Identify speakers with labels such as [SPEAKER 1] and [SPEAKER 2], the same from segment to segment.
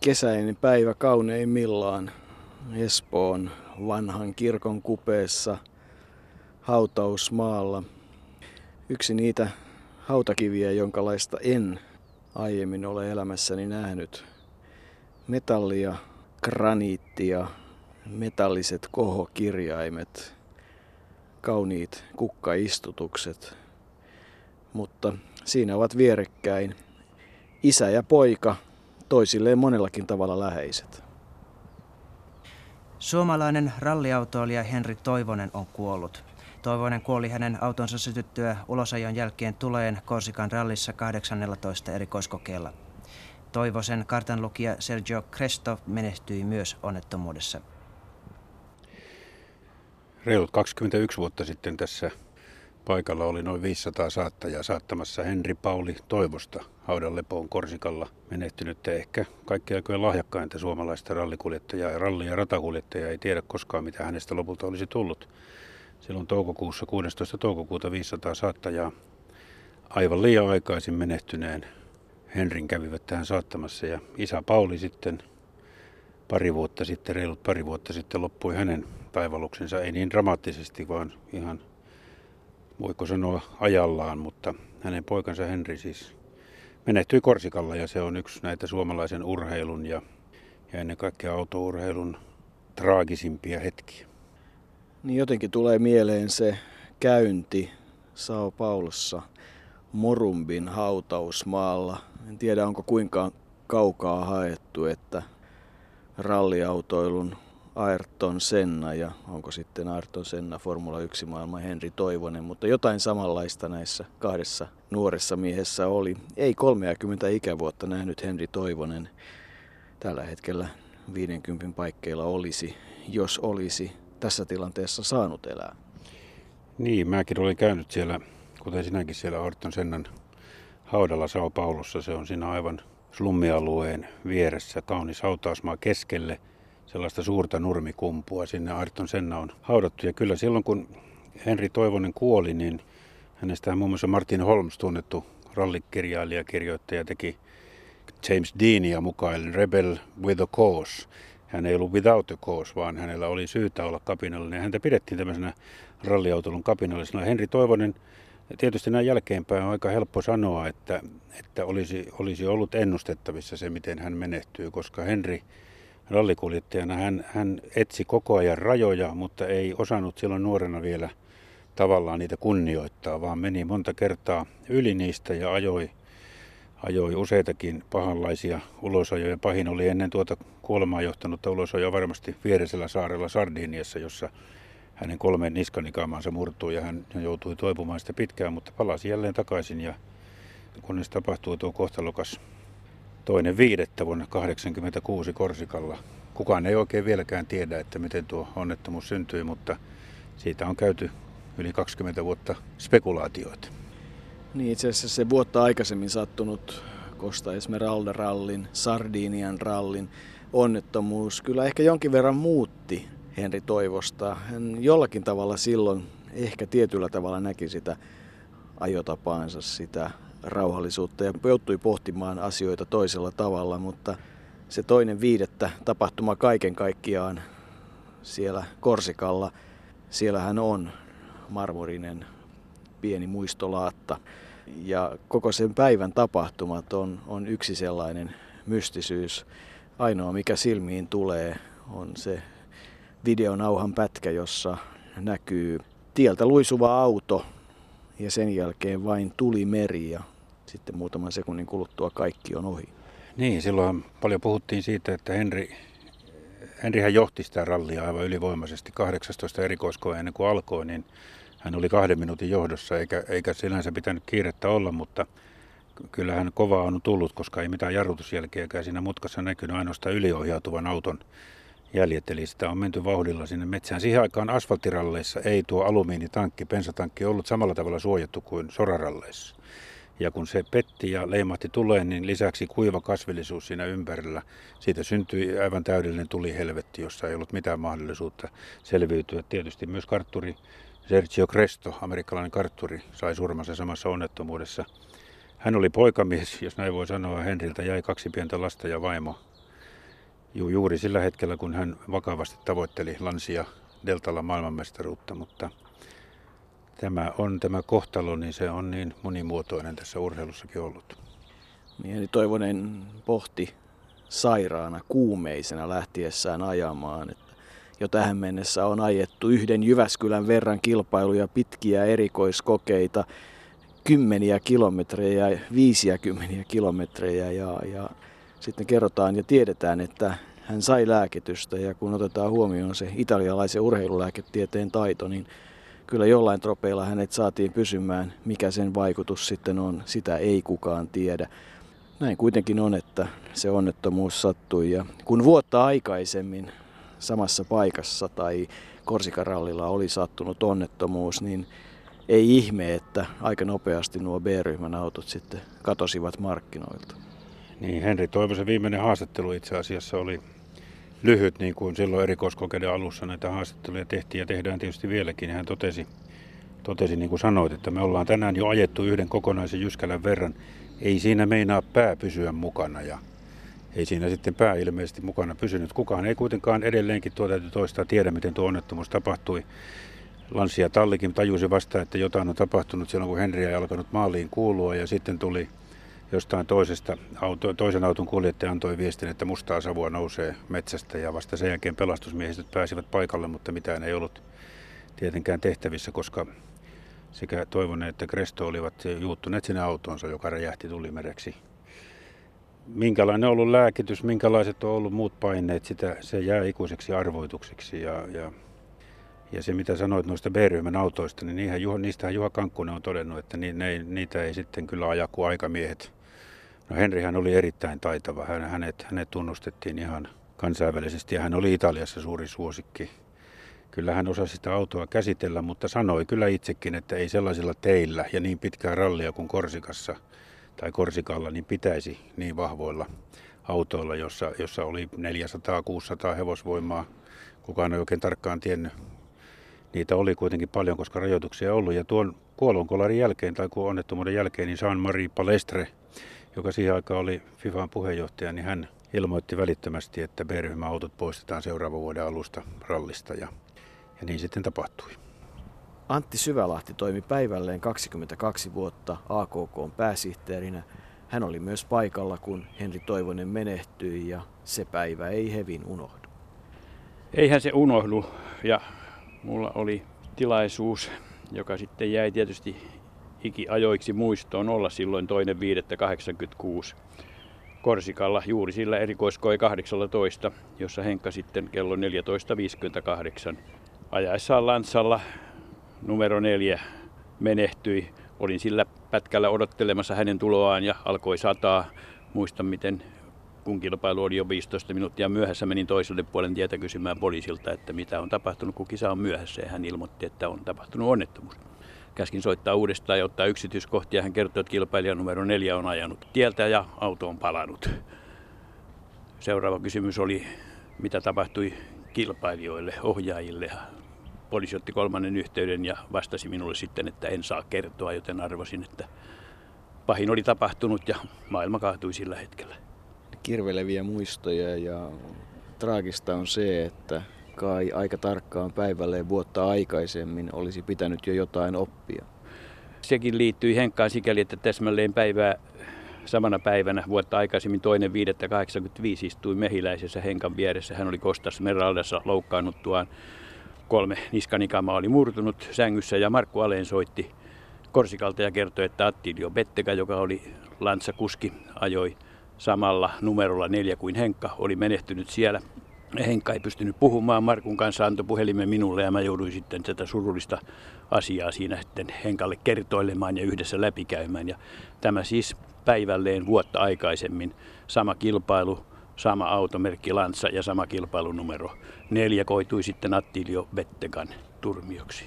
[SPEAKER 1] kesäinen päivä kauneimmillaan Espoon vanhan kirkon kupeessa hautausmaalla. Yksi niitä hautakiviä, jonkalaista en aiemmin ole elämässäni nähnyt. Metallia, graniittia, metalliset kohokirjaimet, kauniit kukkaistutukset. Mutta siinä ovat vierekkäin isä ja poika, toisilleen monellakin tavalla läheiset.
[SPEAKER 2] Suomalainen ralliautoilija Henri Toivonen on kuollut. Toivonen kuoli hänen autonsa sytyttyä ulosajon jälkeen tuleen Korsikan rallissa 18 erikoiskokeella. Toivosen kartanlukija Sergio Cresto menehtyi myös onnettomuudessa.
[SPEAKER 3] Reilut 21 vuotta sitten tässä paikalla oli noin 500 saattajaa saattamassa Henri Pauli Toivosta haudan lepoon Korsikalla menehtynyt ehkä kaikki aikojen lahjakkainta suomalaista rallikuljettajaa ja ralli- ja ratakuljettajaa ei tiedä koskaan mitä hänestä lopulta olisi tullut. Silloin toukokuussa 16. toukokuuta 500 saattajaa aivan liian aikaisin menehtyneen Henrin kävivät tähän saattamassa ja isä Pauli sitten pari vuotta sitten, reilut pari vuotta sitten loppui hänen päiväluksensa, ei niin dramaattisesti, vaan ihan, voiko sanoa ajallaan, mutta hänen poikansa Henri siis menehtyi Korsikalla ja se on yksi näitä suomalaisen urheilun ja, ja ennen kaikkea autourheilun traagisimpia hetkiä.
[SPEAKER 1] Niin jotenkin tulee mieleen se käynti Sao Paulossa Morumbin hautausmaalla. En tiedä onko kuinka kaukaa haettu, että ralliautoilun Ayrton Senna ja onko sitten Ayrton Senna Formula 1 maailman Henri Toivonen, mutta jotain samanlaista näissä kahdessa nuoressa miehessä oli. Ei 30 ikävuotta nähnyt Henri Toivonen tällä hetkellä 50 paikkeilla olisi, jos olisi tässä tilanteessa saanut elää.
[SPEAKER 3] Niin, mäkin olin käynyt siellä, kuten sinäkin siellä Ayrton Sennan haudalla Sao Paulossa. Se on siinä aivan slummialueen vieressä, kaunis hautausmaa keskelle sellaista suurta nurmikumpua. Sinne Ayrton Senna on haudattu. Ja kyllä silloin, kun Henri Toivonen kuoli, niin hänestä muun muassa Martin Holmes, tunnettu rallikirjailija, kirjoittaja, teki James Deania mukaan Rebel with a Cause. Hän ei ollut without a cause, vaan hänellä oli syytä olla kapinallinen. Häntä pidettiin tämmöisenä ralliautoilun kapinallisena. Henri Toivonen Tietysti näin jälkeenpäin on aika helppo sanoa, että, että olisi, olisi ollut ennustettavissa se, miten hän menehtyy, koska Henri rallikuljettajana hän, hän etsi koko ajan rajoja, mutta ei osannut silloin nuorena vielä tavallaan niitä kunnioittaa, vaan meni monta kertaa yli niistä ja ajoi, ajoi useitakin pahanlaisia ulosajoja. Pahin oli ennen tuota kuolemaa johtanutta ulosajoa varmasti vieresellä saarella Sardiniassa, jossa hänen kolme niskanikaamaansa murtui ja hän joutui toipumaan sitä pitkään, mutta palasi jälleen takaisin ja kunnes tapahtui tuo kohtalokas toinen viidettä vuonna 1986 Korsikalla. Kukaan ei oikein vieläkään tiedä, että miten tuo onnettomuus syntyi, mutta siitä on käyty yli 20 vuotta spekulaatioita.
[SPEAKER 1] Niin itse asiassa se vuotta aikaisemmin sattunut Costa Esmeralda rallin, Sardinian rallin onnettomuus kyllä ehkä jonkin verran muutti Henri Toivosta. Hän jollakin tavalla silloin ehkä tietyllä tavalla näki sitä ajotapaansa, sitä rauhallisuutta ja joutui pohtimaan asioita toisella tavalla, mutta se toinen viidettä tapahtuma kaiken kaikkiaan siellä Korsikalla, siellähän on marmorinen pieni muistolaatta. Ja koko sen päivän tapahtumat on, on yksi sellainen mystisyys. Ainoa mikä silmiin tulee on se videonauhan pätkä, jossa näkyy tieltä luisuva auto ja sen jälkeen vain tuli meri ja sitten muutaman sekunnin kuluttua kaikki on ohi.
[SPEAKER 3] Niin, silloin paljon puhuttiin siitä, että Henri, Henrihän johti sitä rallia aivan ylivoimaisesti 18 erikoiskoa ennen kuin alkoi, niin hän oli kahden minuutin johdossa, eikä, eikä sinänsä pitänyt kiirettä olla, mutta kyllähän kova on tullut, koska ei mitään jarrutusjälkeäkään siinä mutkassa näkynyt ainoastaan yliohjautuvan auton jäljet, eli sitä on menty vauhdilla sinne metsään. Siihen aikaan asfalttiralleissa ei tuo alumiinitankki, pensatankki ollut samalla tavalla suojattu kuin soraralleissa. Ja kun se petti ja leimahti tulee, niin lisäksi kuiva kasvillisuus siinä ympärillä. Siitä syntyi aivan täydellinen tulihelvetti, jossa ei ollut mitään mahdollisuutta selviytyä. Tietysti myös kartturi Sergio Cresto, amerikkalainen kartturi, sai surmansa samassa onnettomuudessa. Hän oli poikamies, jos näin voi sanoa. Henriltä jäi kaksi pientä lasta ja vaimo juuri sillä hetkellä, kun hän vakavasti tavoitteli Lansia Deltalla maailmanmestaruutta, mutta tämä on tämä kohtalo, niin se on niin monimuotoinen tässä urheilussakin ollut.
[SPEAKER 1] Niin, Toivonen pohti sairaana, kuumeisena lähtiessään ajamaan. Että jo tähän mennessä on ajettu yhden Jyväskylän verran kilpailuja, pitkiä erikoiskokeita, kymmeniä kilometrejä, viisiä kymmeniä kilometrejä ja, ja sitten kerrotaan ja tiedetään, että hän sai lääkitystä ja kun otetaan huomioon se italialaisen urheilulääketieteen taito, niin kyllä jollain tropeilla hänet saatiin pysymään. Mikä sen vaikutus sitten on, sitä ei kukaan tiedä. Näin kuitenkin on, että se onnettomuus sattui ja kun vuotta aikaisemmin samassa paikassa tai Korsikarallilla oli sattunut onnettomuus, niin ei ihme, että aika nopeasti nuo B-ryhmän autot sitten katosivat markkinoilta.
[SPEAKER 3] Niin, Henri Toivosen viimeinen haastattelu itse asiassa oli lyhyt, niin kuin silloin erikoiskokeiden alussa näitä haastatteluja tehtiin ja tehdään tietysti vieläkin. Hän totesi, totesi niin kuin sanoit, että me ollaan tänään jo ajettu yhden kokonaisen Jyskälän verran. Ei siinä meinaa pää pysyä mukana ja ei siinä sitten pää ilmeisesti mukana pysynyt. Kukaan ei kuitenkaan edelleenkin tuo täytyy toistaa tiedä, miten tuo onnettomuus tapahtui. Lanssi ja Tallikin tajusi vasta, että jotain on tapahtunut silloin, kun Henri ei alkanut maaliin kuulua ja sitten tuli jostain toisesta auto, toisen auton kuljettaja antoi viestin, että mustaa savua nousee metsästä ja vasta sen jälkeen pelastusmiehistöt pääsivät paikalle, mutta mitään ei ollut tietenkään tehtävissä, koska sekä Toivonen että Kresto olivat juuttuneet sinne autoonsa, joka räjähti tulimereksi. Minkälainen on ollut lääkitys, minkälaiset on ollut muut paineet, sitä, se jää ikuiseksi arvoitukseksi. Ja, ja, ja se mitä sanoit noista B-ryhmän autoista, niin niihin, niistähän Juha Kankkunen on todennut, että ni, ne, niitä ei sitten kyllä aja kuin aikamiehet No Henrihän oli erittäin taitava. Hänet, hänet tunnustettiin ihan kansainvälisesti ja hän oli Italiassa suuri suosikki. Kyllä hän osasi sitä autoa käsitellä, mutta sanoi kyllä itsekin, että ei sellaisilla teillä ja niin pitkää rallia kuin Korsikassa tai Korsikalla, niin pitäisi niin vahvoilla autoilla, jossa, jossa oli 400-600 hevosvoimaa. Kukaan ei oikein tarkkaan tiennyt. Niitä oli kuitenkin paljon, koska rajoituksia ollut. Ja tuon kuolonkolarin jälkeen tai onnettomuuden jälkeen, niin Jean-Marie Palestre – joka siihen aikaan oli FIFAn puheenjohtaja, niin hän ilmoitti välittömästi, että B-ryhmäautot poistetaan seuraavan vuoden alusta rallista ja, ja niin sitten tapahtui.
[SPEAKER 1] Antti Syvälahti toimi päivälleen 22 vuotta AKK pääsihteerinä. Hän oli myös paikalla, kun Henri Toivonen menehtyi ja se päivä ei hevin unohdu.
[SPEAKER 4] Eihän se unohdu ja mulla oli tilaisuus, joka sitten jäi tietysti ikiajoiksi muistoon olla silloin toinen 5.86 Korsikalla juuri sillä erikoiskoi 18, jossa Henkka sitten kello 14.58 ajaessaan Lanssalla numero 4 menehtyi. Olin sillä pätkällä odottelemassa hänen tuloaan ja alkoi sataa. Muistan, miten kun kilpailu oli jo 15 minuuttia myöhässä, menin toiselle puolen tietä kysymään poliisilta, että mitä on tapahtunut, kun kisa on myöhässä. Ja hän ilmoitti, että on tapahtunut onnettomuus käskin soittaa uudestaan ja ottaa yksityiskohtia. Hän kertoi, että kilpailija numero neljä on ajanut tieltä ja auto on palannut. Seuraava kysymys oli, mitä tapahtui kilpailijoille, ohjaajille. Poliisi otti kolmannen yhteyden ja vastasi minulle sitten, että en saa kertoa, joten arvosin, että pahin oli tapahtunut ja maailma kaatui sillä hetkellä.
[SPEAKER 1] Kirveleviä muistoja ja traagista on se, että kai aika tarkkaan päivälleen vuotta aikaisemmin olisi pitänyt jo jotain oppia.
[SPEAKER 4] Sekin liittyy Henkkaan sikäli, että täsmälleen päivää samana päivänä vuotta aikaisemmin toinen 5.85 istui mehiläisessä Henkan vieressä. Hän oli Kostas Meraldassa loukkaannuttuaan. Kolme niskanikamaa oli murtunut sängyssä ja Markku Aleen soitti Korsikalta ja kertoi, että Attilio Betteka, joka oli Lantsa-kuski, ajoi samalla numerolla neljä kuin Henkka, oli menehtynyt siellä Henkka ei pystynyt puhumaan. Markun kanssa antoi puhelimen minulle ja mä jouduin sitten tätä surullista asiaa siinä sitten Henkalle kertoilemaan ja yhdessä läpikäymään. Ja tämä siis päivälleen vuotta aikaisemmin sama kilpailu, sama automerkki Lansa ja sama kilpailunumero. Neljä koitui sitten Attilio Bettekan turmioksi.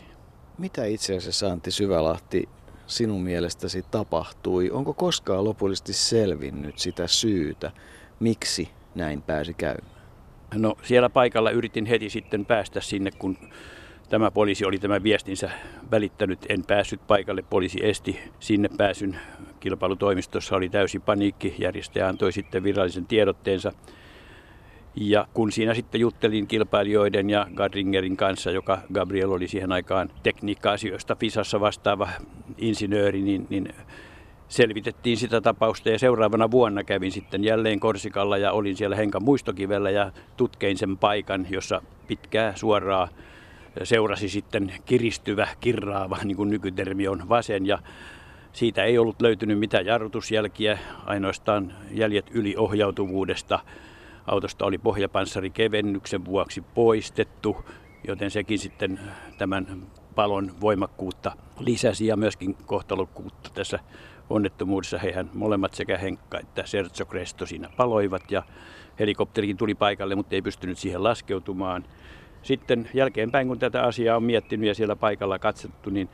[SPEAKER 1] Mitä itse asiassa Antti Syvälahti sinun mielestäsi tapahtui? Onko koskaan lopullisesti selvinnyt sitä syytä, miksi näin pääsi käymään?
[SPEAKER 4] No siellä paikalla yritin heti sitten päästä sinne, kun tämä poliisi oli tämä viestinsä välittänyt. En päässyt paikalle, poliisi esti sinne pääsyn. Kilpailutoimistossa oli täysi paniikki, järjestäjä antoi sitten virallisen tiedotteensa. Ja kun siinä sitten juttelin kilpailijoiden ja Gardingerin kanssa, joka Gabriel oli siihen aikaan tekniikka-asioista FISassa vastaava insinööri, niin, niin selvitettiin sitä tapausta ja seuraavana vuonna kävin sitten jälleen Korsikalla ja olin siellä Henkan muistokivellä ja tutkein sen paikan, jossa pitkää suoraa seurasi sitten kiristyvä, kirraava, niin kuin nykytermi on, vasen ja siitä ei ollut löytynyt mitään jarrutusjälkiä, ainoastaan jäljet yliohjautuvuudesta. Autosta oli pohjapanssari kevennyksen vuoksi poistettu, joten sekin sitten tämän palon voimakkuutta lisäsi ja myöskin kohtalokkuutta tässä onnettomuudessa. Hehän molemmat sekä Henkka että Sergio Cresto siinä paloivat ja helikopterikin tuli paikalle, mutta ei pystynyt siihen laskeutumaan. Sitten jälkeenpäin, kun tätä asiaa on miettinyt ja siellä paikalla katsottu, niin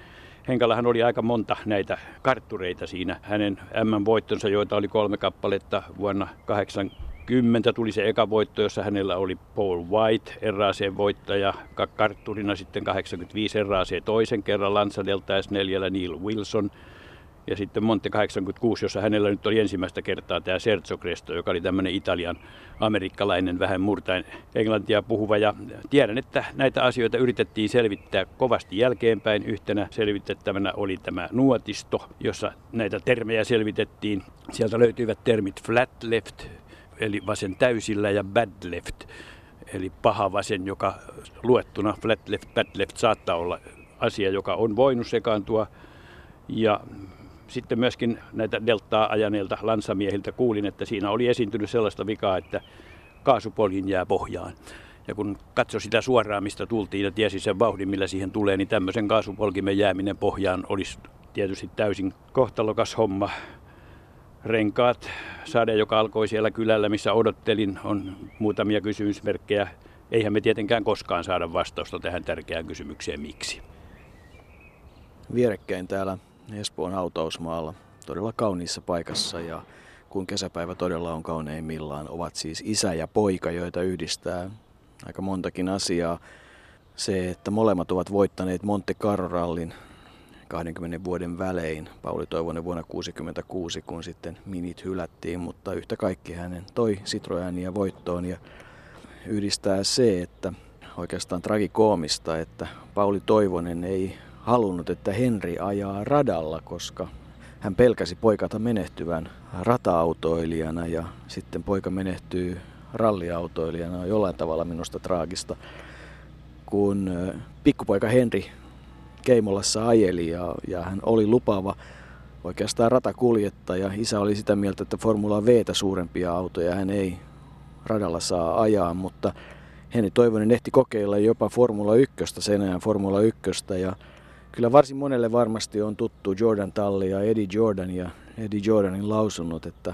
[SPEAKER 4] Henkallahan oli aika monta näitä karttureita siinä. Hänen M-voittonsa, joita oli kolme kappaletta vuonna 80 tuli se eka voitto, jossa hänellä oli Paul White, RAC voittaja, kartturina sitten 85 RAC toisen kerran, Lanza Delta S4 Neil Wilson, ja sitten Monte 86, jossa hänellä nyt oli ensimmäistä kertaa tämä Sergio Cresto, joka oli tämmöinen Italian amerikkalainen, vähän murtain englantia puhuva. Ja tiedän, että näitä asioita yritettiin selvittää kovasti jälkeenpäin. Yhtenä selvitettävänä oli tämä nuotisto, jossa näitä termejä selvitettiin. Sieltä löytyivät termit flat left, eli vasen täysillä, ja bad left, eli paha vasen, joka luettuna flat left, bad left saattaa olla asia, joka on voinut sekaantua. Ja sitten myöskin näitä deltaa ajaneilta lansamiehiltä kuulin, että siinä oli esiintynyt sellaista vikaa, että kaasupolkin jää pohjaan. Ja kun katsoi sitä suoraan, mistä tultiin ja tiesi sen vauhdin, millä siihen tulee, niin tämmöisen kaasupolkimen jääminen pohjaan olisi tietysti täysin kohtalokas homma. Renkaat, sade, joka alkoi siellä kylällä, missä odottelin, on muutamia kysymysmerkkejä. Eihän me tietenkään koskaan saada vastausta tähän tärkeään kysymykseen, miksi.
[SPEAKER 1] Vierekkäin täällä Espoon hautausmaalla, todella kauniissa paikassa ja kun kesäpäivä todella on kauneimmillaan, ovat siis isä ja poika, joita yhdistää aika montakin asiaa. Se, että molemmat ovat voittaneet Monte Carlo-rallin 20 vuoden välein. Pauli Toivonen vuonna 1966, kun sitten minit hylättiin, mutta yhtä kaikki hänen toi Citroenia voittoon ja yhdistää se, että oikeastaan tragikoomista, että Pauli Toivonen ei halunnut, että Henri ajaa radalla, koska hän pelkäsi poikata menehtyvän rata-autoilijana ja sitten poika menehtyy ralliautoilijana. On jollain tavalla minusta traagista, kun pikkupoika Henri Keimolassa ajeli ja, ja hän oli lupaava oikeastaan ratakuljettaja. Isä oli sitä mieltä, että Formula v suurempia autoja hän ei radalla saa ajaa, mutta Henri Toivonen ehti kokeilla jopa Formula 1, sen ajan Formula 1 ja Kyllä varsin monelle varmasti on tuttu Jordan Talli ja Eddie Jordan ja Eddie Jordanin lausunnut, että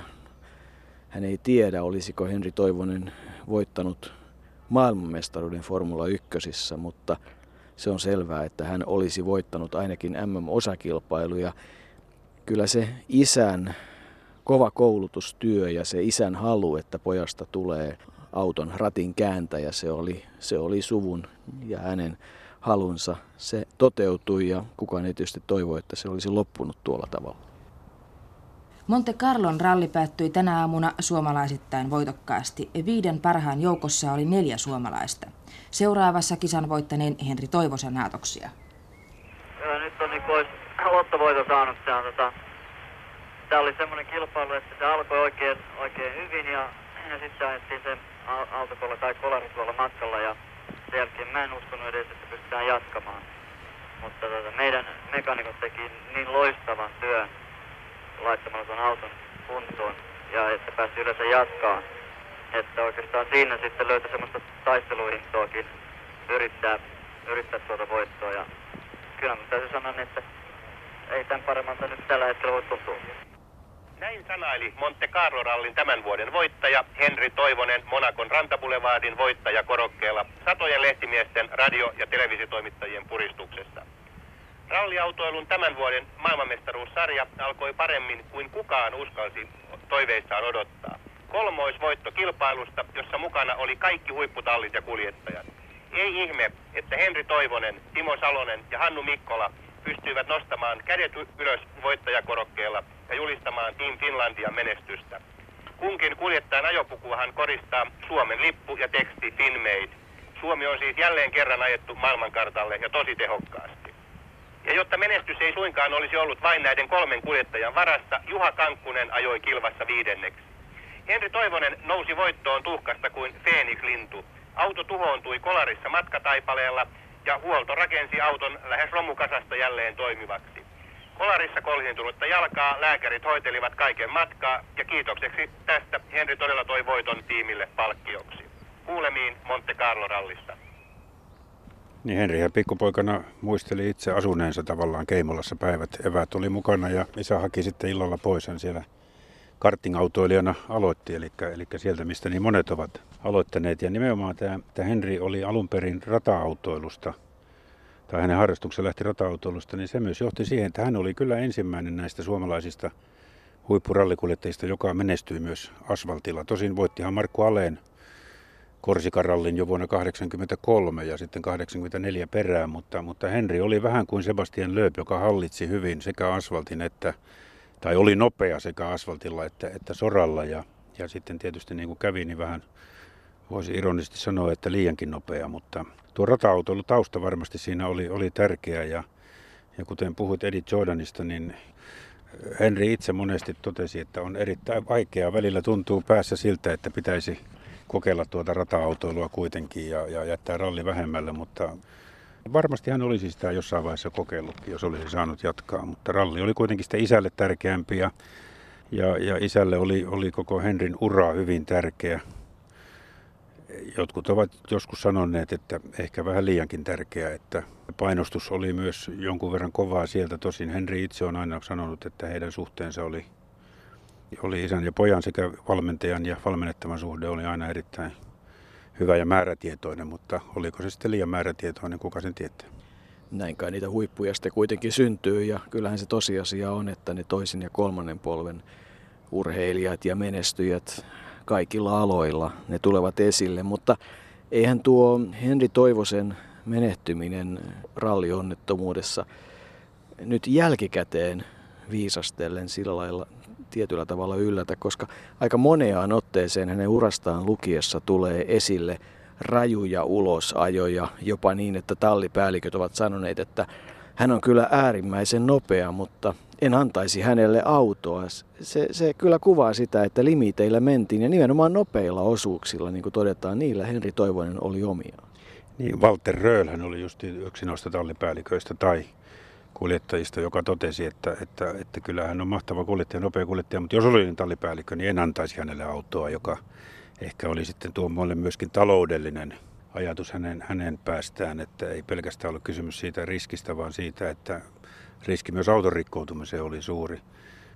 [SPEAKER 1] hän ei tiedä, olisiko Henri Toivonen voittanut maailmanmestaruuden Formula 1, mutta se on selvää, että hän olisi voittanut ainakin MM-osakilpailuja. Kyllä se isän kova koulutustyö ja se isän halu, että pojasta tulee auton ratin kääntäjä, se oli, se oli suvun ja hänen halunsa. Se toteutui ja kukaan ei tietysti toivo, että se olisi loppunut tuolla tavalla.
[SPEAKER 5] Monte Carlon ralli päättyi tänä aamuna suomalaisittain voitokkaasti. Viiden parhaan joukossa oli neljä suomalaista. Seuraavassa kisan voittaneen Henri Toivosen naatoksia.
[SPEAKER 6] Joo, nyt on niin olisi lottovoito saanut. Tämä, tota, tämä oli semmoinen kilpailu, että se alkoi oikein, oikein hyvin ja, ja sitten ajettiin se autokolla tai kolari tuolla matkalla ja sen jälkeen mä en uskonut edes, että pystytään jatkamaan. Mutta tota, meidän mekanikot teki niin loistavan työn laittamalla tuon auton kuntoon ja että pääsi yleensä jatkaa. Että oikeastaan siinä sitten löytyi semmoista taisteluintoakin yrittää, yrittää tuota voittoa. Ja kyllä mä täytyy sanoa, että ei tämän paremmalta nyt tällä hetkellä voi tuntua.
[SPEAKER 7] Näin sanaili Monte Carlo rallin tämän vuoden voittaja Henri Toivonen Monakon rantabulevardin voittaja korokkeella satojen lehtimiesten radio- ja televisietoimittajien puristuksessa. Ralliautoilun tämän vuoden maailmanmestaruussarja alkoi paremmin kuin kukaan uskalsi toiveissaan odottaa. Kolmoisvoitto kilpailusta, jossa mukana oli kaikki huipputallit ja kuljettajat. Ei ihme, että Henri Toivonen, Timo Salonen ja Hannu Mikkola pystyivät nostamaan kädet ylös voittajakorokkeella ja julistamaan Team Finlandian menestystä. Kunkin kuljettajan ajopukuahan koristaa Suomen lippu ja teksti Finmade. Suomi on siis jälleen kerran ajettu maailmankartalle ja tosi tehokkaasti. Ja jotta menestys ei suinkaan olisi ollut vain näiden kolmen kuljettajan varassa, Juha Kankkunen ajoi kilvassa viidenneksi. Henri Toivonen nousi voittoon tuhkasta kuin Phoenix-lintu. Auto tuhoontui kolarissa matkataipaleella ja huolto rakensi auton lähes romukasasta jälleen toimivaksi. Kolarissa kolhintunutta jalkaa lääkärit hoitelivat kaiken matkaa ja kiitokseksi tästä Henri todella toi voiton tiimille palkkioksi. Kuulemiin Monte Carlo rallista.
[SPEAKER 3] Niin Henrihän pikkupoikana muisteli itse asuneensa tavallaan Keimolassa päivät. Evät oli mukana ja isä haki sitten illalla pois. Hän siellä kartingautoilijana aloitti, eli, eli sieltä mistä niin monet ovat aloittaneet. Ja nimenomaan tämä, tämä Henri oli alun perin rata-autoilusta, tai hänen harrastuksensa lähti rata-autoilusta, niin se myös johti siihen, että hän oli kyllä ensimmäinen näistä suomalaisista huippurallikuljettajista, joka menestyi myös asfaltilla. Tosin voittihan Markku Aleen Korsikarallin jo vuonna 1983 ja sitten 1984 perään, mutta, mutta Henri oli vähän kuin Sebastian Lööp, joka hallitsi hyvin sekä asfaltin että, tai oli nopea sekä asfaltilla että, että soralla ja, ja sitten tietysti niin kuin kävi, niin vähän voisi ironisesti sanoa, että liiankin nopea, mutta tuo rata tausta varmasti siinä oli, oli tärkeä ja, ja kuten puhuit Eddie Jordanista, niin Henri itse monesti totesi, että on erittäin vaikeaa. Välillä tuntuu päässä siltä, että pitäisi kokeilla tuota rata-autoilua kuitenkin ja, ja jättää ralli vähemmälle, mutta varmasti hän olisi sitä jossain vaiheessa kokeillutkin, jos olisi saanut jatkaa, mutta ralli oli kuitenkin sitä isälle tärkeämpi ja, ja, ja isälle oli, oli koko Henrin ura hyvin tärkeä. Jotkut ovat joskus sanoneet, että ehkä vähän liiankin tärkeää, että painostus oli myös jonkun verran kovaa sieltä. Tosin Henri itse on aina sanonut, että heidän suhteensa oli oli isän ja pojan sekä valmentajan ja valmennettavan suhde oli aina erittäin hyvä ja määrätietoinen, mutta oliko se sitten liian määrätietoinen, kuka sen tietää?
[SPEAKER 1] Näin kai niitä huippuja sitten kuitenkin syntyy ja kyllähän se tosiasia on, että ne toisen ja kolmannen polven urheilijat ja menestyjät kaikilla aloilla, ne tulevat esille, mutta eihän tuo Henri Toivosen menehtyminen rallionnettomuudessa nyt jälkikäteen viisastellen sillä lailla tietyllä tavalla yllätä, koska aika moneen otteeseen hänen urastaan lukiessa tulee esille rajuja ulosajoja, jopa niin, että tallipäälliköt ovat sanoneet, että hän on kyllä äärimmäisen nopea, mutta en antaisi hänelle autoa. Se, se kyllä kuvaa sitä, että limiteillä mentiin ja nimenomaan nopeilla osuuksilla, niin kuin todetaan, niillä Henri Toivonen oli omia.
[SPEAKER 3] Niin, Walter Röhlhän oli just yksi noista tallipäälliköistä tai kuljettajista, joka totesi, että, että, että kyllä hän on mahtava kuljettaja, nopea kuljettaja, mutta jos oli niin tallipäällikkö, niin en antaisi hänelle autoa, joka ehkä oli sitten tuommoille myöskin taloudellinen ajatus hänen, hänen päästään, että ei pelkästään ollut kysymys siitä riskistä, vaan siitä, että riski myös auton rikkoutumiseen oli suuri.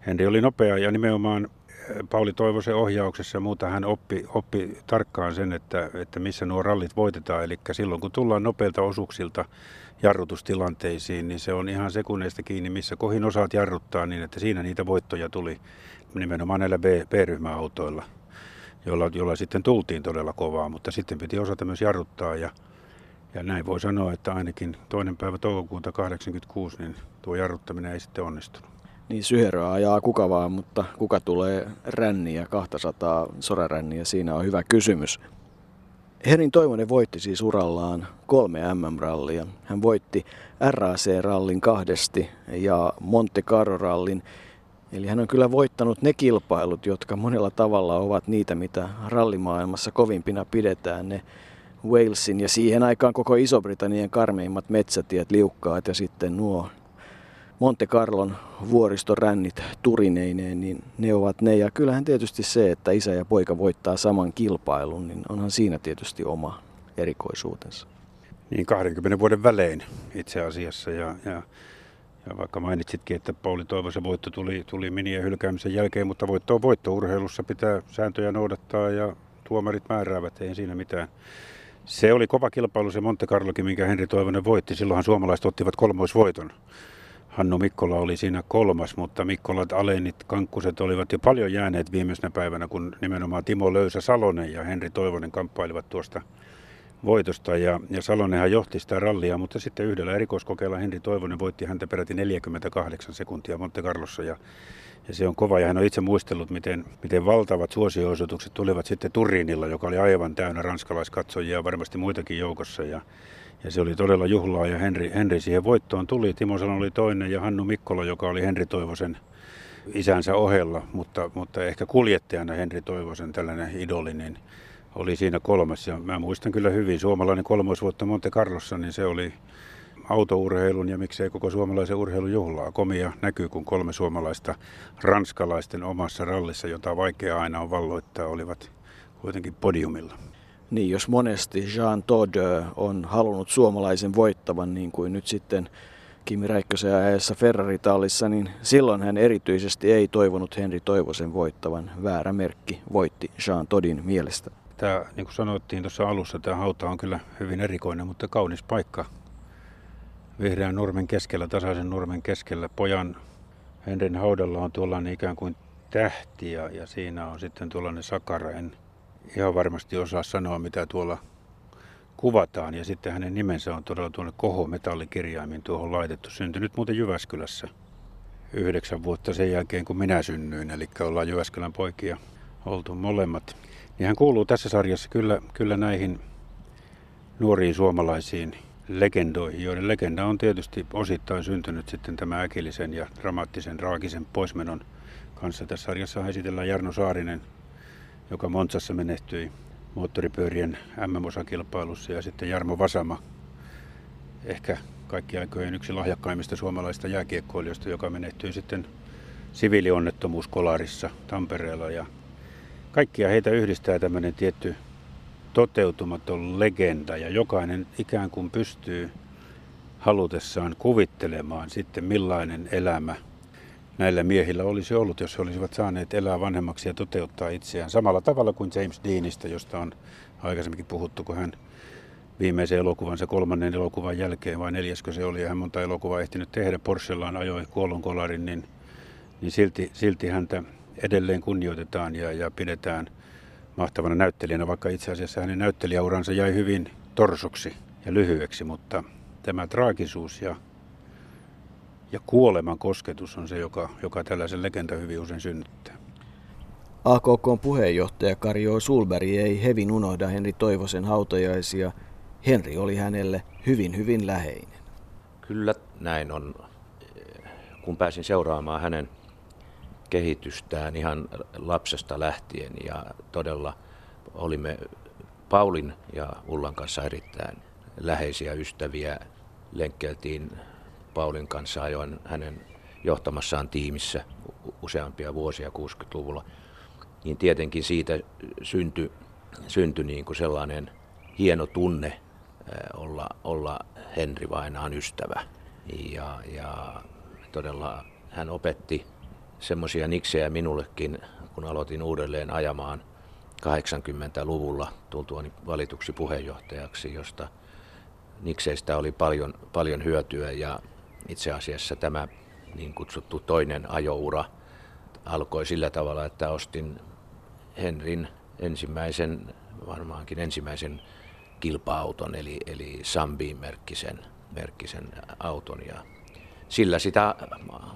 [SPEAKER 3] Henri oli nopea ja nimenomaan eh, Pauli Toivosen ohjauksessa ja muuta hän oppi, oppi tarkkaan sen, että, että missä nuo rallit voitetaan. Eli silloin kun tullaan nopeilta osuuksilta jarrutustilanteisiin, niin se on ihan sekunneista kiinni, missä kohin osaat jarruttaa niin, että siinä niitä voittoja tuli nimenomaan näillä B-ryhmäautoilla, joilla, joilla sitten tultiin todella kovaa, mutta sitten piti osata myös jarruttaa ja, ja näin voi sanoa, että ainakin toinen päivä toukokuuta 86, niin tuo jarruttaminen ei sitten onnistunut.
[SPEAKER 1] Niin syheröä ajaa kuka vaan, mutta kuka tulee ränniä, 200 soraränniä, siinä on hyvä kysymys. Herin Toivonen voitti siis urallaan kolme MM-rallia. Hän voitti RAC-rallin kahdesti ja Monte Carlo-rallin. Eli hän on kyllä voittanut ne kilpailut, jotka monella tavalla ovat niitä, mitä rallimaailmassa kovimpina pidetään. Ne Walesin ja siihen aikaan koko Iso-Britannian karmeimmat metsätiet, liukkaat ja sitten nuo Monte Carlon vuoristorännit turineineen, niin ne ovat ne. Ja kyllähän tietysti se, että isä ja poika voittaa saman kilpailun, niin onhan siinä tietysti oma erikoisuutensa.
[SPEAKER 3] Niin 20 vuoden välein itse asiassa. Ja, ja, ja vaikka mainitsitkin, että Pauli Toivosen voitto tuli, tuli minien hylkäämisen jälkeen, mutta voitto on voitto. Urheilussa pitää sääntöjä noudattaa ja tuomarit määräävät, ei siinä mitään. Se oli kova kilpailu se Monte Carlokin, minkä Henri Toivonen voitti. Silloinhan suomalaiset ottivat kolmoisvoiton. Hannu Mikkola oli siinä kolmas, mutta Mikkolat, Alenit, Kankkuset olivat jo paljon jääneet viimeisenä päivänä, kun nimenomaan Timo Löysä Salonen ja Henri Toivonen kamppailivat tuosta voitosta. Ja, ja Salonenhan johti sitä rallia, mutta sitten yhdellä erikoiskokeella Henri Toivonen voitti häntä peräti 48 sekuntia Monte Carlossa. Ja, Ja se on kova ja hän on itse muistellut, miten, miten valtavat suosio-osoitukset tulivat sitten Turinilla, joka oli aivan täynnä ranskalaiskatsojia ja varmasti muitakin joukossa. Ja, ja se oli todella juhlaa ja Henri, Henri siihen voittoon tuli. Timo Salon oli toinen ja Hannu Mikkola, joka oli Henri Toivosen isänsä ohella, mutta, mutta ehkä kuljettajana Henri Toivosen tällainen idoli, niin oli siinä kolmas. Ja mä muistan kyllä hyvin, suomalainen kolmoisvuotta Monte Carlossa, niin se oli autourheilun ja miksei koko suomalaisen urheilun juhlaa. Komia näkyy, kun kolme suomalaista ranskalaisten omassa rallissa, jota vaikea aina on valloittaa, olivat kuitenkin podiumilla.
[SPEAKER 1] Niin, jos monesti Jean Todt on halunnut suomalaisen voittavan, niin kuin nyt sitten Kimi Räikkösen ajassa Ferrari-tallissa, niin silloin hän erityisesti ei toivonut Henri Toivosen voittavan. Väärä merkki voitti Jean Todin mielestä.
[SPEAKER 3] Tämä, niin kuin sanottiin tuossa alussa, tämä hauta on kyllä hyvin erikoinen, mutta kaunis paikka. Vihreän nurmen keskellä, tasaisen nurmen keskellä. Pojan Henrin haudalla on tuollainen ikään kuin tähti ja, ja siinä on sitten tuollainen sakara. En ihan varmasti osaa sanoa, mitä tuolla kuvataan. Ja sitten hänen nimensä on todella tuonne koho metallikirjaimin tuohon laitettu. Syntynyt muuten Jyväskylässä yhdeksän vuotta sen jälkeen, kun minä synnyin. Eli ollaan Jyväskylän poikia oltu molemmat. Niin hän kuuluu tässä sarjassa kyllä, kyllä näihin nuoriin suomalaisiin legendoihin, joiden legenda on tietysti osittain syntynyt sitten tämä äkillisen ja dramaattisen raakisen poismenon kanssa. Tässä sarjassa esitellään Jarno Saarinen, joka Montsassa menehtyi moottoripyörien MM-osakilpailussa ja sitten Jarmo Vasama, ehkä kaikki aikojen yksi lahjakkaimmista suomalaista jääkiekkoilijoista, joka menehtyi sitten siviilionnettomuuskolarissa Tampereella. Ja kaikkia heitä yhdistää tämmöinen tietty toteutumaton legenda ja jokainen ikään kuin pystyy halutessaan kuvittelemaan sitten millainen elämä – näillä miehillä olisi ollut, jos he olisivat saaneet elää vanhemmaksi ja toteuttaa itseään. Samalla tavalla kuin James Deanista, josta on aikaisemminkin puhuttu, kun hän viimeisen elokuvansa kolmannen elokuvan jälkeen, vai neljäskö se oli, ja hän monta elokuvaa ehtinyt tehdä, Porschellaan ajoi kuollonkolarin, niin, niin silti, silti häntä edelleen kunnioitetaan ja, ja pidetään mahtavana näyttelijänä, vaikka itse asiassa hänen näyttelijäuransa jäi hyvin torsoksi ja lyhyeksi, mutta tämä traagisuus ja ja kuoleman kosketus on se, joka, joka tällaisen legenda hyvin usein synnyttää.
[SPEAKER 1] AKK puheenjohtaja Karjo Sulberg ei hevin unohda Henri Toivosen hautajaisia. Henri oli hänelle hyvin, hyvin läheinen.
[SPEAKER 8] Kyllä näin on. Kun pääsin seuraamaan hänen kehitystään ihan lapsesta lähtien ja todella olimme Paulin ja Ullan kanssa erittäin läheisiä ystäviä. Lenkkeltiin Paulin kanssa ajoin hänen johtamassaan tiimissä useampia vuosia 60-luvulla, niin tietenkin siitä syntyi, syntyi niin kuin sellainen hieno tunne olla, olla Henri Vainaan ystävä. Ja, ja todella hän opetti semmoisia niksejä minullekin, kun aloitin uudelleen ajamaan 80-luvulla tultuani valituksi puheenjohtajaksi, josta nikseistä oli paljon, paljon hyötyä. Ja itse asiassa tämä niin kutsuttu toinen ajoura alkoi sillä tavalla, että ostin Henrin ensimmäisen, varmaankin ensimmäisen kilpa-auton, eli, eli Sambiin-merkkisen merkkisen auton, ja sillä sitä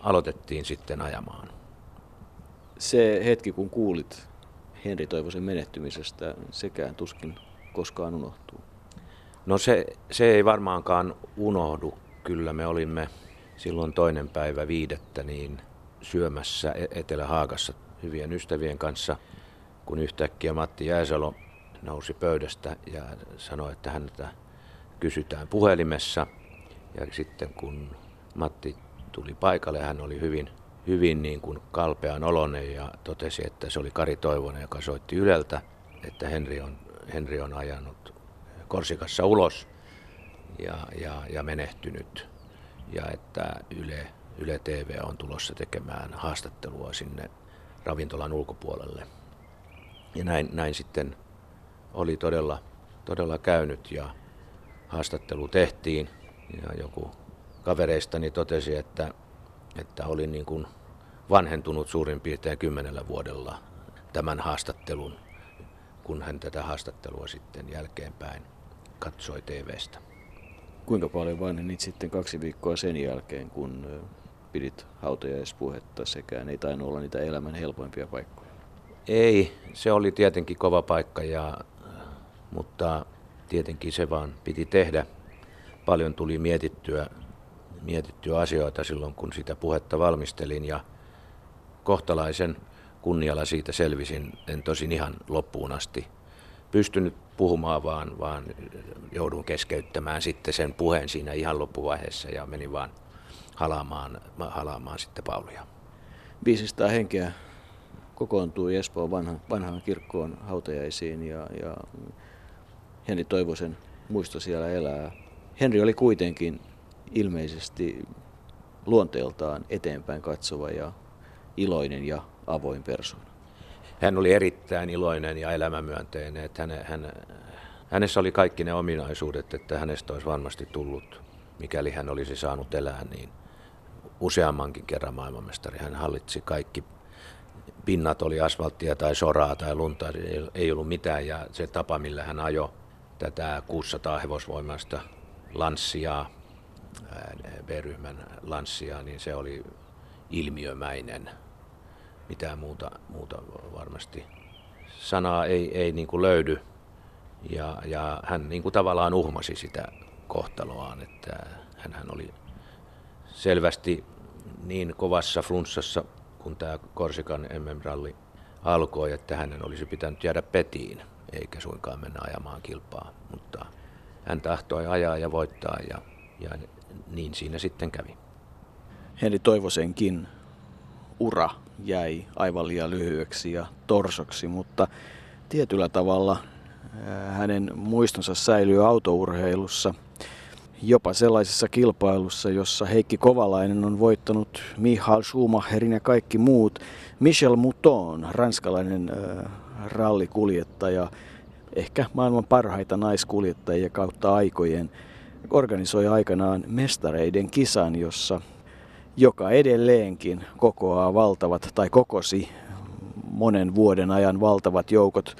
[SPEAKER 8] aloitettiin sitten ajamaan.
[SPEAKER 1] Se hetki, kun kuulit Henri Toivosen menettymisestä, sekään tuskin koskaan unohtuu.
[SPEAKER 8] No se, se ei varmaankaan unohdu Kyllä me olimme silloin toinen päivä viidettä niin syömässä e- Etelä-Haagassa hyvien ystävien kanssa, kun yhtäkkiä Matti Jääsalo nousi pöydästä ja sanoi, että häntä kysytään puhelimessa. Ja sitten kun Matti tuli paikalle, hän oli hyvin, hyvin niin kuin kalpean olonen ja totesi, että se oli Kari Toivonen, joka soitti Yleltä, että Henri on, Henri on ajanut Korsikassa ulos ja, ja, ja menehtynyt. Ja että Yle, Yle TV on tulossa tekemään haastattelua sinne ravintolan ulkopuolelle. Ja näin, näin sitten oli todella, todella käynyt ja haastattelu tehtiin. Ja joku kavereistani totesi, että, että olin niin kuin vanhentunut suurin piirtein kymmenellä vuodella tämän haastattelun, kun hän tätä haastattelua sitten jälkeenpäin katsoi TVstä.
[SPEAKER 1] Kuinka paljon vanhenit sitten kaksi viikkoa sen jälkeen, kun pidit hautajaispuhetta sekään. Ei tainnut olla niitä elämän helpoimpia paikkoja.
[SPEAKER 8] Ei, se oli tietenkin kova paikka, ja, mutta tietenkin se vaan piti tehdä. Paljon tuli mietittyä, mietittyä asioita silloin, kun sitä puhetta valmistelin ja kohtalaisen kunnialla siitä selvisin, en tosin ihan loppuun asti pystynyt puhumaan, vaan, vaan joudun keskeyttämään sitten sen puheen siinä ihan loppuvaiheessa ja menin vaan halaamaan, halaamaan sitten Paulia.
[SPEAKER 1] 500 henkeä kokoontui Espoon vanhan, vanhaan kirkkoon hautajaisiin ja, ja Henri Toivosen muisto siellä elää. Henri oli kuitenkin ilmeisesti luonteeltaan eteenpäin katsova ja iloinen ja avoin persoona.
[SPEAKER 8] Hän oli erittäin iloinen ja elämämyönteinen. Että hän, hän, hänessä oli kaikki ne ominaisuudet, että hänestä olisi varmasti tullut, mikäli hän olisi saanut elää, niin useammankin kerran maailmanmestari. Hän hallitsi kaikki pinnat, oli asfalttia tai soraa tai lunta, ei ollut mitään. Ja se tapa, millä hän ajoi tätä 600 hevosvoimasta lanssia, B-ryhmän lanssia, niin se oli ilmiömäinen mitään muuta, muuta varmasti sanaa ei, ei niin kuin löydy. Ja, ja hän niin kuin tavallaan uhmasi sitä kohtaloaan, että hän oli selvästi niin kovassa flunssassa, kun tämä Korsikan MM-ralli alkoi, että hänen olisi pitänyt jäädä petiin, eikä suinkaan mennä ajamaan kilpaa. Mutta hän tahtoi ajaa ja voittaa ja, ja niin siinä sitten kävi.
[SPEAKER 1] Henri Toivosenkin ura jäi aivan liian lyhyeksi ja torsoksi, mutta tietyllä tavalla hänen muistonsa säilyy autourheilussa, jopa sellaisessa kilpailussa, jossa Heikki Kovalainen on voittanut Michael Schumacherin ja kaikki muut. Michel Mouton, ranskalainen äh, rallikuljettaja, ehkä maailman parhaita naiskuljettajia kautta aikojen, organisoi aikanaan mestareiden kisan, jossa joka edelleenkin kokoaa valtavat tai kokosi monen vuoden ajan valtavat joukot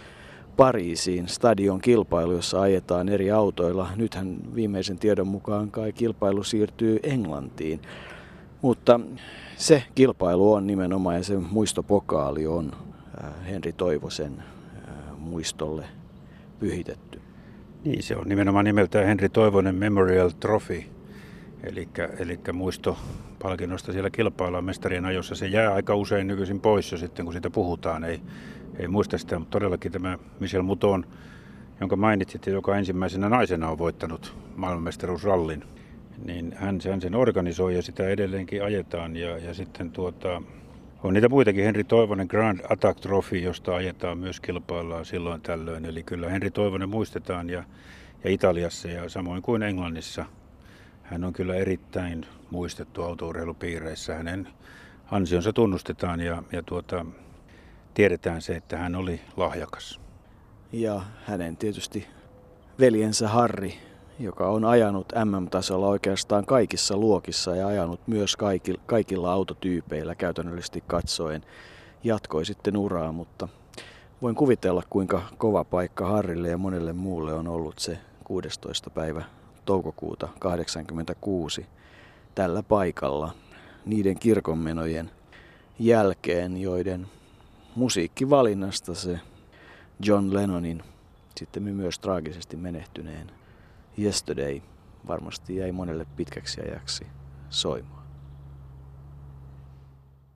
[SPEAKER 1] Pariisiin stadion kilpailu, jossa ajetaan eri autoilla. Nythän viimeisen tiedon mukaan kai kilpailu siirtyy Englantiin. Mutta se kilpailu on nimenomaan ja se muistopokaali on äh, Henri Toivosen äh, muistolle pyhitetty.
[SPEAKER 3] Niin, se on nimenomaan nimeltään Henri Toivonen Memorial Trophy. Eli muisto palkinnosta siellä kilpaillaan mestarien ajossa. Se jää aika usein nykyisin pois jo sitten, kun siitä puhutaan. Ei, ei muista sitä, mutta todellakin tämä Michel Muton, jonka mainitsit, joka ensimmäisenä naisena on voittanut maailmanmestaruusrallin, niin hän, hän sen organisoi ja sitä edelleenkin ajetaan. Ja, ja sitten tuota, on niitä muitakin. Henri Toivonen Grand Attack Trophy, josta ajetaan myös kilpaillaan silloin tällöin. Eli kyllä Henri Toivonen muistetaan ja, ja Italiassa ja samoin kuin Englannissa – hän on kyllä erittäin muistettu autourheilupiireissä. Hänen ansionsa tunnustetaan ja, ja tuota, tiedetään se, että hän oli lahjakas.
[SPEAKER 1] Ja hänen tietysti veljensä Harri, joka on ajanut MM-tasolla oikeastaan kaikissa luokissa ja ajanut myös kaikilla, autotyypeillä käytännöllisesti katsoen, jatkoi sitten uraa, mutta voin kuvitella kuinka kova paikka Harrille ja monelle muulle on ollut se 16. päivä toukokuuta 1986 tällä paikalla niiden kirkonmenojen jälkeen, joiden musiikkivalinnasta se John Lennonin sitten myös traagisesti menehtyneen Yesterday varmasti jäi monelle pitkäksi ajaksi soimaan.